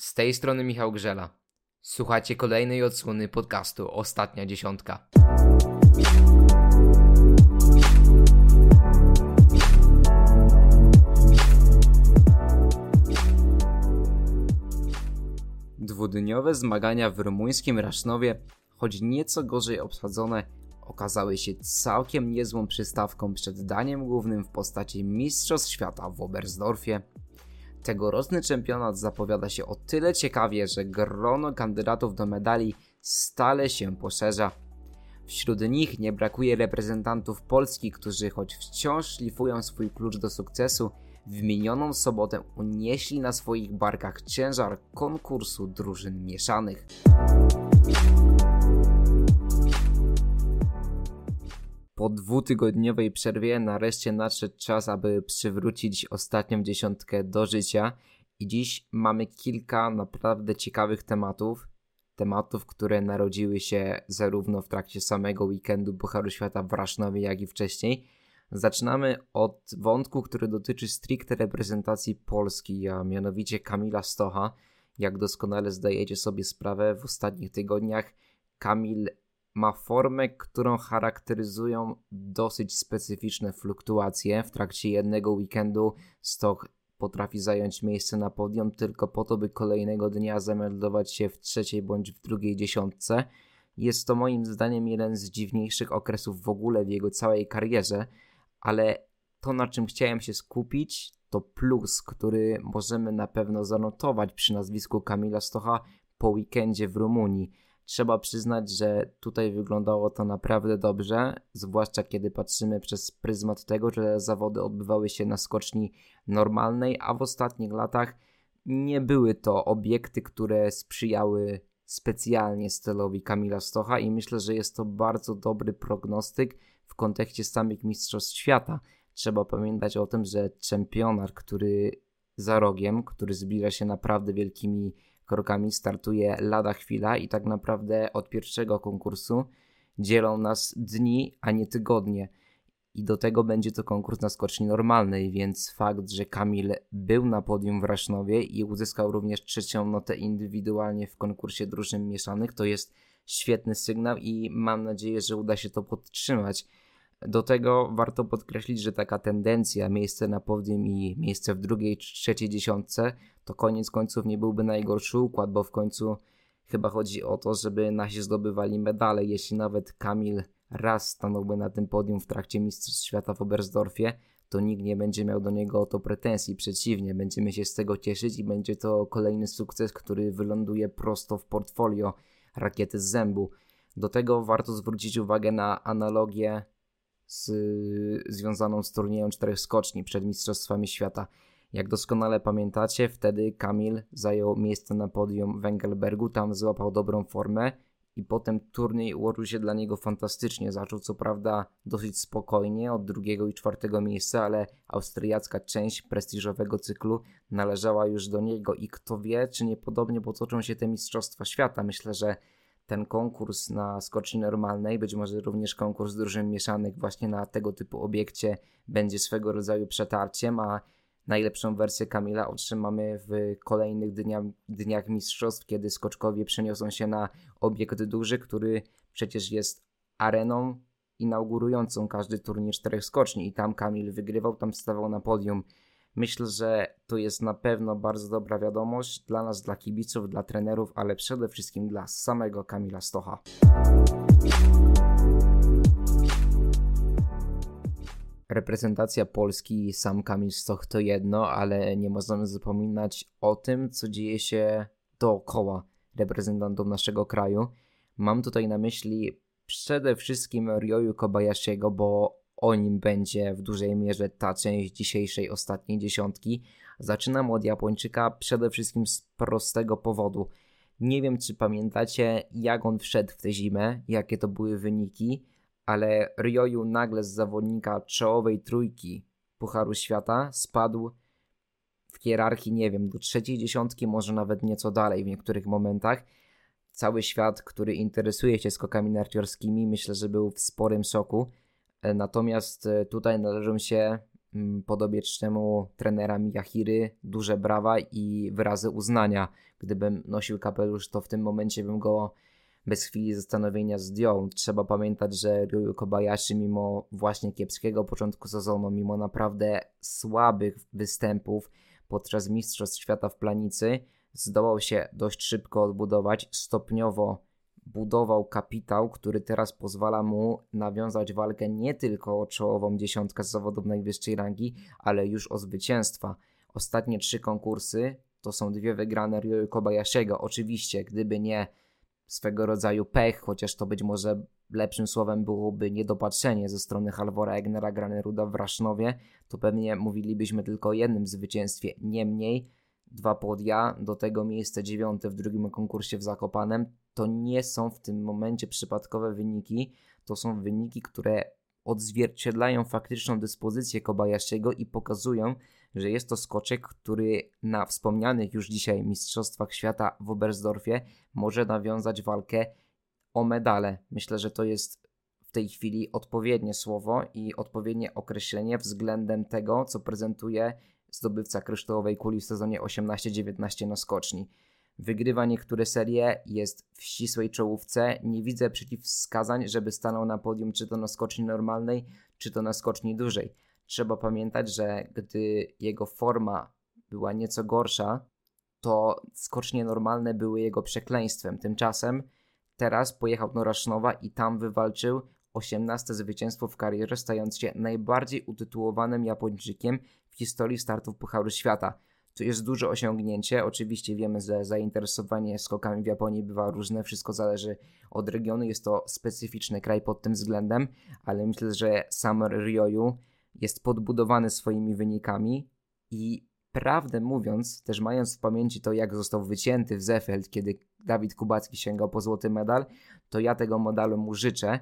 Z tej strony Michał Grzela. Słuchacie kolejnej odsłony podcastu Ostatnia Dziesiątka. Dwudniowe zmagania w rumuńskim Rasznowie, choć nieco gorzej obsadzone, okazały się całkiem niezłą przystawką przed daniem głównym w postaci Mistrzostw Świata w Oberstdorfie. Tegoroczny czempionat zapowiada się o tyle ciekawie, że grono kandydatów do medali stale się poszerza. Wśród nich nie brakuje reprezentantów Polski, którzy choć wciąż szlifują swój klucz do sukcesu, w minioną sobotę unieśli na swoich barkach ciężar konkursu drużyn mieszanych. Po dwutygodniowej przerwie nareszcie nadszedł czas, aby przywrócić ostatnią dziesiątkę do życia i dziś mamy kilka naprawdę ciekawych tematów. Tematów, które narodziły się zarówno w trakcie samego weekendu Pucharu Świata w Rasznowie, jak i wcześniej. Zaczynamy od wątku, który dotyczy stricte reprezentacji Polski, a mianowicie Kamila Stocha. Jak doskonale zdajecie sobie sprawę, w ostatnich tygodniach Kamil ma formę, którą charakteryzują dosyć specyficzne fluktuacje. W trakcie jednego weekendu Stoch potrafi zająć miejsce na podium tylko po to, by kolejnego dnia zameldować się w trzeciej bądź w drugiej dziesiątce. Jest to moim zdaniem jeden z dziwniejszych okresów w ogóle w jego całej karierze, ale to na czym chciałem się skupić to plus, który możemy na pewno zanotować przy nazwisku Kamila Stocha po weekendzie w Rumunii. Trzeba przyznać, że tutaj wyglądało to naprawdę dobrze, zwłaszcza kiedy patrzymy przez pryzmat tego, że zawody odbywały się na skoczni normalnej, a w ostatnich latach nie były to obiekty, które sprzyjały specjalnie stylowi Kamila Stocha i myślę, że jest to bardzo dobry prognostyk w kontekście samych Mistrzostw Świata. Trzeba pamiętać o tym, że czempionar, który za rogiem, który zbliża się naprawdę wielkimi krokami startuje lada chwila i tak naprawdę od pierwszego konkursu dzielą nas dni, a nie tygodnie. I do tego będzie to konkurs na skoczni normalnej, więc fakt, że Kamil był na podium w Rasznowie i uzyskał również trzecią notę indywidualnie w konkursie drużyn mieszanych, to jest świetny sygnał i mam nadzieję, że uda się to podtrzymać. Do tego warto podkreślić, że taka tendencja, miejsce na podium i miejsce w drugiej trzeciej dziesiątce, to koniec końców nie byłby najgorszy układ, bo w końcu chyba chodzi o to, żeby nasi zdobywali medale. Jeśli nawet Kamil raz stanąłby na tym podium w trakcie Mistrzostw Świata w Oberstdorfie, to nikt nie będzie miał do niego o to pretensji. Przeciwnie, będziemy się z tego cieszyć i będzie to kolejny sukces, który wyląduje prosto w portfolio rakiety z zębu. Do tego warto zwrócić uwagę na analogię z, związaną z turniejem czterech skoczni przed Mistrzostwami Świata. Jak doskonale pamiętacie, wtedy Kamil zajął miejsce na podium w Engelbergu, tam złapał dobrą formę i potem turniej ułożył się dla niego fantastycznie. Zaczął co prawda dosyć spokojnie od drugiego i czwartego miejsca, ale austriacka część prestiżowego cyklu należała już do niego i kto wie, czy niepodobnie potoczą się te Mistrzostwa Świata. Myślę, że ten konkurs na skoczni normalnej, być może również konkurs drużyn mieszanych właśnie na tego typu obiekcie będzie swego rodzaju przetarciem, a najlepszą wersję Kamila otrzymamy w kolejnych dniach, dniach mistrzostw, kiedy skoczkowie przeniosą się na obiekt duży, który przecież jest areną inaugurującą każdy turniej czterech skoczni i tam Kamil wygrywał, tam stawał na podium. Myślę, że to jest na pewno bardzo dobra wiadomość dla nas, dla kibiców, dla trenerów, ale przede wszystkim dla samego Kamila Stocha. Reprezentacja Polski, sam Kamil Stoch to jedno, ale nie możemy zapominać o tym, co dzieje się dookoła reprezentantów naszego kraju. Mam tutaj na myśli przede wszystkim Ryoyu Kobayashiego, bo o nim będzie w dużej mierze ta część dzisiejszej ostatniej dziesiątki. Zaczynam od Japończyka przede wszystkim z prostego powodu. Nie wiem, czy pamiętacie, jak on wszedł w tę zimę, jakie to były wyniki, ale Ryoyu nagle z zawodnika czołowej trójki Pucharu Świata spadł w hierarchii, nie wiem, do trzeciej dziesiątki, może nawet nieco dalej w niektórych momentach. Cały świat, który interesuje się skokami narciarskimi, myślę, że był w sporym szoku. E, natomiast e, tutaj należą się podobiecznemu trenera Miyahiry duże brawa i wyrazy uznania, Gdybym nosił kapelusz, to w tym momencie bym go bez chwili zastanowienia zdjął. Trzeba pamiętać, że Ryu Kobayashi mimo właśnie kiepskiego początku sezonu, mimo naprawdę słabych występów podczas Mistrzostw Świata w Planicy, zdołał się dość szybko odbudować, stopniowo budował kapitał, który teraz pozwala mu nawiązać walkę nie tylko o czołową dziesiątkę z zawodów najwyższej rangi, ale już o zwycięstwa. Ostatnie trzy konkursy to są dwie wygrane Ryo Kobayashiego. Oczywiście, gdyby nie swego rodzaju pech, chociaż to być może lepszym słowem byłoby niedopatrzenie ze strony Halvora Egnera Graneruda w Rasznowie, to pewnie mówilibyśmy tylko o jednym zwycięstwie. Niemniej dwa podia, do tego miejsce dziewiąte w drugim konkursie w Zakopanem, to nie są w tym momencie przypadkowe wyniki, to są wyniki, które odzwierciedlają faktyczną dyspozycję Kobayashiego i pokazują, że jest to skoczek, który na wspomnianych już dzisiaj Mistrzostwach Świata w Oberstdorfie może nawiązać walkę o medale. Myślę, że to jest w tej chwili odpowiednie słowo i odpowiednie określenie względem tego, co prezentuje zdobywca kryształowej kuli w sezonie 18-19 na skoczni. Wygrywa niektóre serie, jest w ścisłej czołówce. Nie widzę przeciwwskazań, żeby stanął na podium, czy to na skoczni normalnej, czy to na skoczni dużej. Trzeba pamiętać, że gdy jego forma była nieco gorsza, to skocznie normalne były jego przekleństwem. Tymczasem teraz pojechał do Rasznowa i tam wywalczył 18 zwycięstwo w karierze, stając się najbardziej utytułowanym Japończykiem w historii startów Pucharu Świata. To jest duże osiągnięcie. Oczywiście wiemy, że zainteresowanie skokami w Japonii bywa różne, wszystko zależy od regionu. Jest to specyficzny kraj pod tym względem, ale myślę, że sam Ryoyu jest podbudowany swoimi wynikami i prawdę mówiąc, też mając w pamięci to, jak został wycięty w Zefeld, kiedy Dawid Kubacki sięgał po złoty medal, to ja tego medalu mu życzę,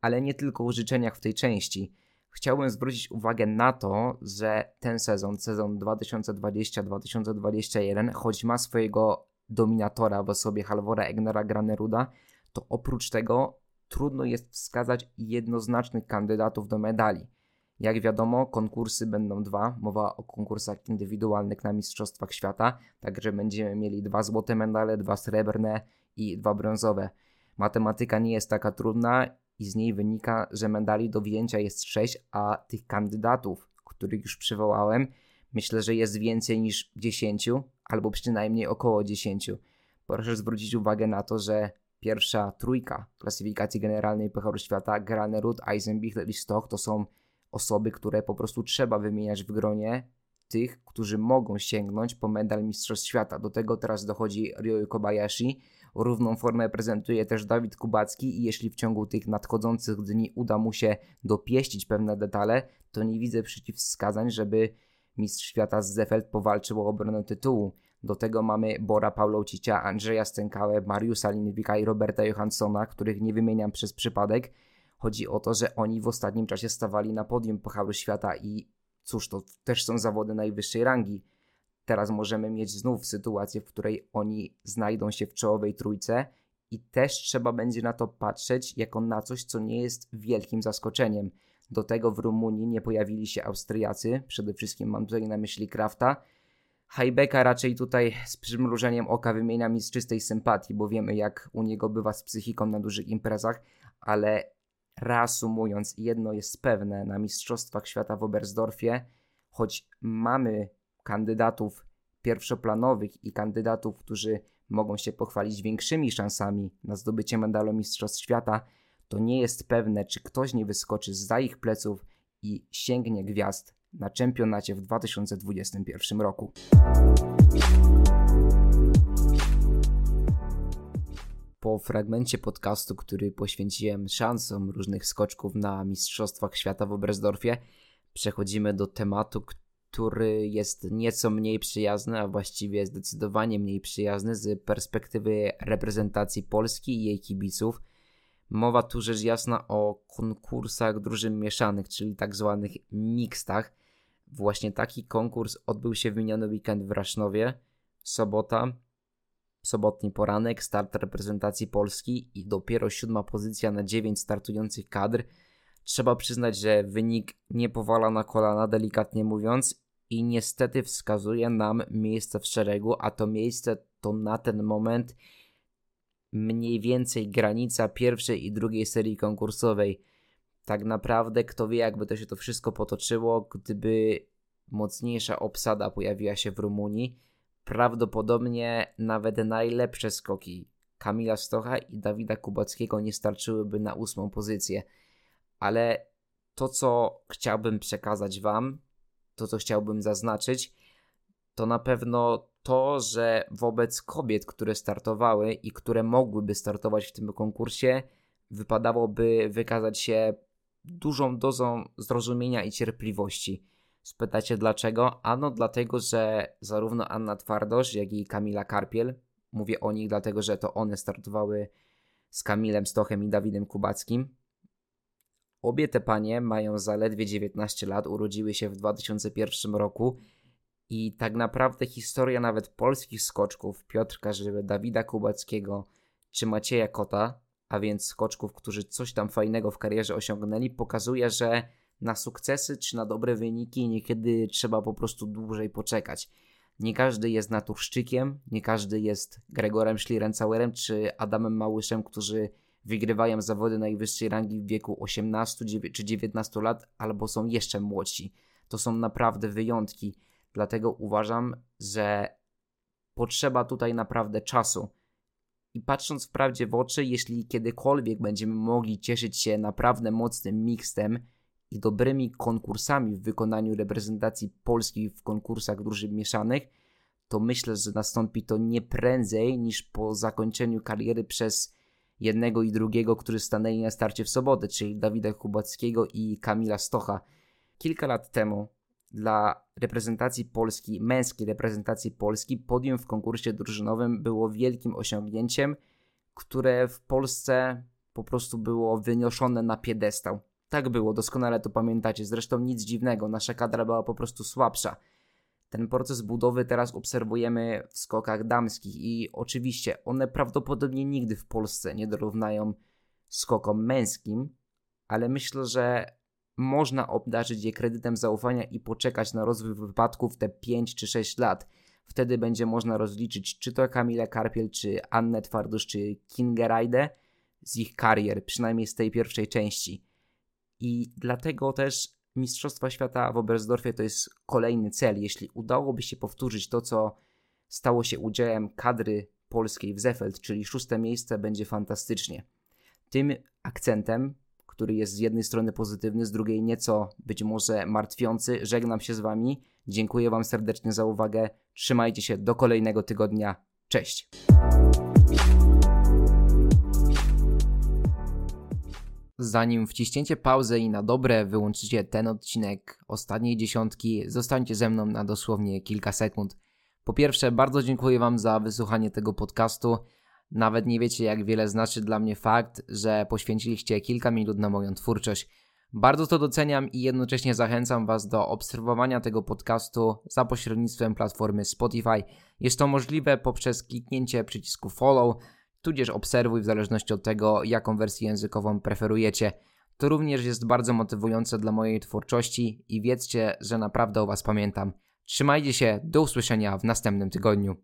ale nie tylko o życzeniach w tej części. Chciałbym zwrócić uwagę na to, że ten sezon, sezon 2020-2021, choć ma swojego dominatora w osobie Halvora Egnera Graneruda, to oprócz tego trudno jest wskazać jednoznacznych kandydatów do medali. Jak wiadomo, konkursy będą dwa. Mowa o konkursach indywidualnych na Mistrzostwach Świata, także będziemy mieli dwa złote medale, dwa srebrne i dwa brązowe. Matematyka nie jest taka trudna i z niej wynika, że medali do wzięcia jest sześć, a tych kandydatów, których już przywołałem, myślę, że jest więcej niż dziesięciu, albo przynajmniej około dziesięciu. Proszę zwrócić uwagę na to, że pierwsza trójka klasyfikacji generalnej Pucharu Świata, Granerud, Eisenbichler i Stoch to są osoby, które po prostu trzeba wymieniać w gronie tych, którzy mogą sięgnąć po medal Mistrzostw Świata. Do tego teraz dochodzi Ryo Kobayashi. Równą formę prezentuje też Dawid Kubacki i jeśli w ciągu tych nadchodzących dni uda mu się dopieścić pewne detale, to nie widzę przeciwwskazań, żeby Mistrz Świata z Zefeld powalczył o obronę tytułu. Do tego mamy Bora Pawlocicia, Andrzeja Stękałę, Mariusa Linwika i Roberta Johanssona, których nie wymieniam przez przypadek, Chodzi o to, że oni w ostatnim czasie stawali na podium Pucharu Świata i cóż, to też są zawody najwyższej rangi. Teraz możemy mieć znów sytuację, w której oni znajdą się w czołowej trójce i też trzeba będzie na to patrzeć jako na coś, co nie jest wielkim zaskoczeniem. Do tego w Rumunii nie pojawili się Austriacy, przede wszystkim mam tutaj na myśli Krafta. Hajbeka raczej tutaj z przymrużeniem oka wymieniam z czystej sympatii, bo wiemy jak u niego bywa z psychiką na dużych imprezach, ale Reasumując, jedno jest pewne, na Mistrzostwach Świata w Oberstdorfie, choć mamy kandydatów pierwszoplanowych i kandydatów, którzy mogą się pochwalić większymi szansami na zdobycie medalu Mistrzostw Świata, to nie jest pewne, czy ktoś nie wyskoczy za ich pleców i sięgnie gwiazd na czempionacie w 2021 roku. po fragmencie podcastu, który poświęciłem szansom różnych skoczków na Mistrzostwach Świata w Oberstdorfie, przechodzimy do tematu, który jest nieco mniej przyjazny, a właściwie zdecydowanie mniej przyjazny z perspektywy reprezentacji Polski i jej kibiców. Mowa tu rzecz jasna o konkursach drużyn mieszanych, czyli tak zwanych mixtach. Właśnie taki konkurs odbył się w miniony weekend w Rasznowie. Sobota, Sobotni poranek, start reprezentacji Polski i dopiero siódma pozycja na dziewięć startujących kadr. Trzeba przyznać, że wynik nie powala na kolana, delikatnie mówiąc, i niestety wskazuje nam miejsce w szeregu, a to miejsce to na ten moment mniej więcej granica pierwszej i drugiej serii konkursowej. Tak naprawdę, kto wie, jakby to się to wszystko potoczyło, gdyby mocniejsza obsada pojawiła się w Rumunii. Prawdopodobnie nawet najlepsze skoki Kamila Stocha i Dawida Kubackiego nie starczyłyby na ósmą pozycję. Ale to, co chciałbym przekazać Wam, to, co chciałbym zaznaczyć, to na pewno to, że wobec kobiet, które startowały i które mogłyby startować w tym konkursie, wypadałoby wykazać się dużą dozą zrozumienia i cierpliwości. Spytacie dlaczego? Ano dlatego, że zarówno Anna Twardosz, jak i Kamila Karpiel, mówię o nich dlatego, że to one startowały z Kamilem Stochem i Dawidem Kubackim. Obie te panie mają zaledwie 19 lat, urodziły się w 2001 roku i tak naprawdę historia nawet polskich skoczków, Piotrka Żyły, Dawida Kubackiego czy Macieja Kota, a więc skoczków, którzy coś tam fajnego w karierze osiągnęli, pokazuje, że na sukcesy czy na dobre wyniki niekiedy trzeba po prostu dłużej poczekać. Nie każdy jest naturszczykiem, nie każdy jest Gregorem Schlierencauerem czy Adamem Małyszem, którzy wygrywają zawody najwyższej rangi w wieku 18 czy 19 lat, albo są jeszcze młodsi. To są naprawdę wyjątki. Dlatego uważam, że potrzeba tutaj naprawdę czasu. I patrząc wprawdzie w oczy, jeśli kiedykolwiek będziemy mogli cieszyć się naprawdę mocnym mixtem i dobrymi konkursami w wykonaniu reprezentacji Polski w konkursach drużyn mieszanych, to myślę, że nastąpi to nie prędzej niż po zakończeniu kariery przez jednego i drugiego, którzy stanęli na starcie w sobotę, czyli Dawida Kubackiego i Kamila Stocha. Kilka lat temu dla reprezentacji Polski, męskiej reprezentacji Polski, podium w konkursie drużynowym było wielkim osiągnięciem, które w Polsce po prostu było wyniesione na piedestał. Tak było, doskonale to pamiętacie. Zresztą nic dziwnego, nasza kadra była po prostu słabsza. Ten proces budowy teraz obserwujemy w skokach damskich i oczywiście one prawdopodobnie nigdy w Polsce nie dorównają skokom męskim, ale myślę, że można obdarzyć je kredytem zaufania i poczekać na rozwój wypadków te 5 czy 6 lat. Wtedy będzie można rozliczyć czy to Kamilę Karpiel, czy Annę Twardusz, czy Kingerajdę z ich karier, przynajmniej z tej pierwszej części. I dlatego też Mistrzostwa Świata w Oberstdorfie to jest kolejny cel. Jeśli udałoby się powtórzyć to, co stało się udziałem kadry polskiej w Zefeld, czyli szóste miejsce, będzie fantastycznie. Tym akcentem który jest z jednej strony pozytywny, z drugiej nieco być może martwiący. Żegnam się z Wami. Dziękuję Wam serdecznie za uwagę. Trzymajcie się do kolejnego tygodnia. Cześć. Zanim wciśniecie pauzę i na dobre wyłączycie ten odcinek ostatniej dziesiątki, zostańcie ze mną na dosłownie kilka sekund. Po pierwsze, bardzo dziękuję Wam za wysłuchanie tego podcastu. Nawet nie wiecie, jak wiele znaczy dla mnie fakt, że poświęciliście kilka minut na moją twórczość. Bardzo to doceniam i jednocześnie zachęcam Was do obserwowania tego podcastu za pośrednictwem platformy Spotify. Jest to możliwe poprzez kliknięcie przycisku follow, tudzież obserwuj w zależności od tego, jaką wersję językową preferujecie. To również jest bardzo motywujące dla mojej twórczości i wiedzcie, że naprawdę o Was pamiętam. Trzymajcie się, do usłyszenia w następnym tygodniu.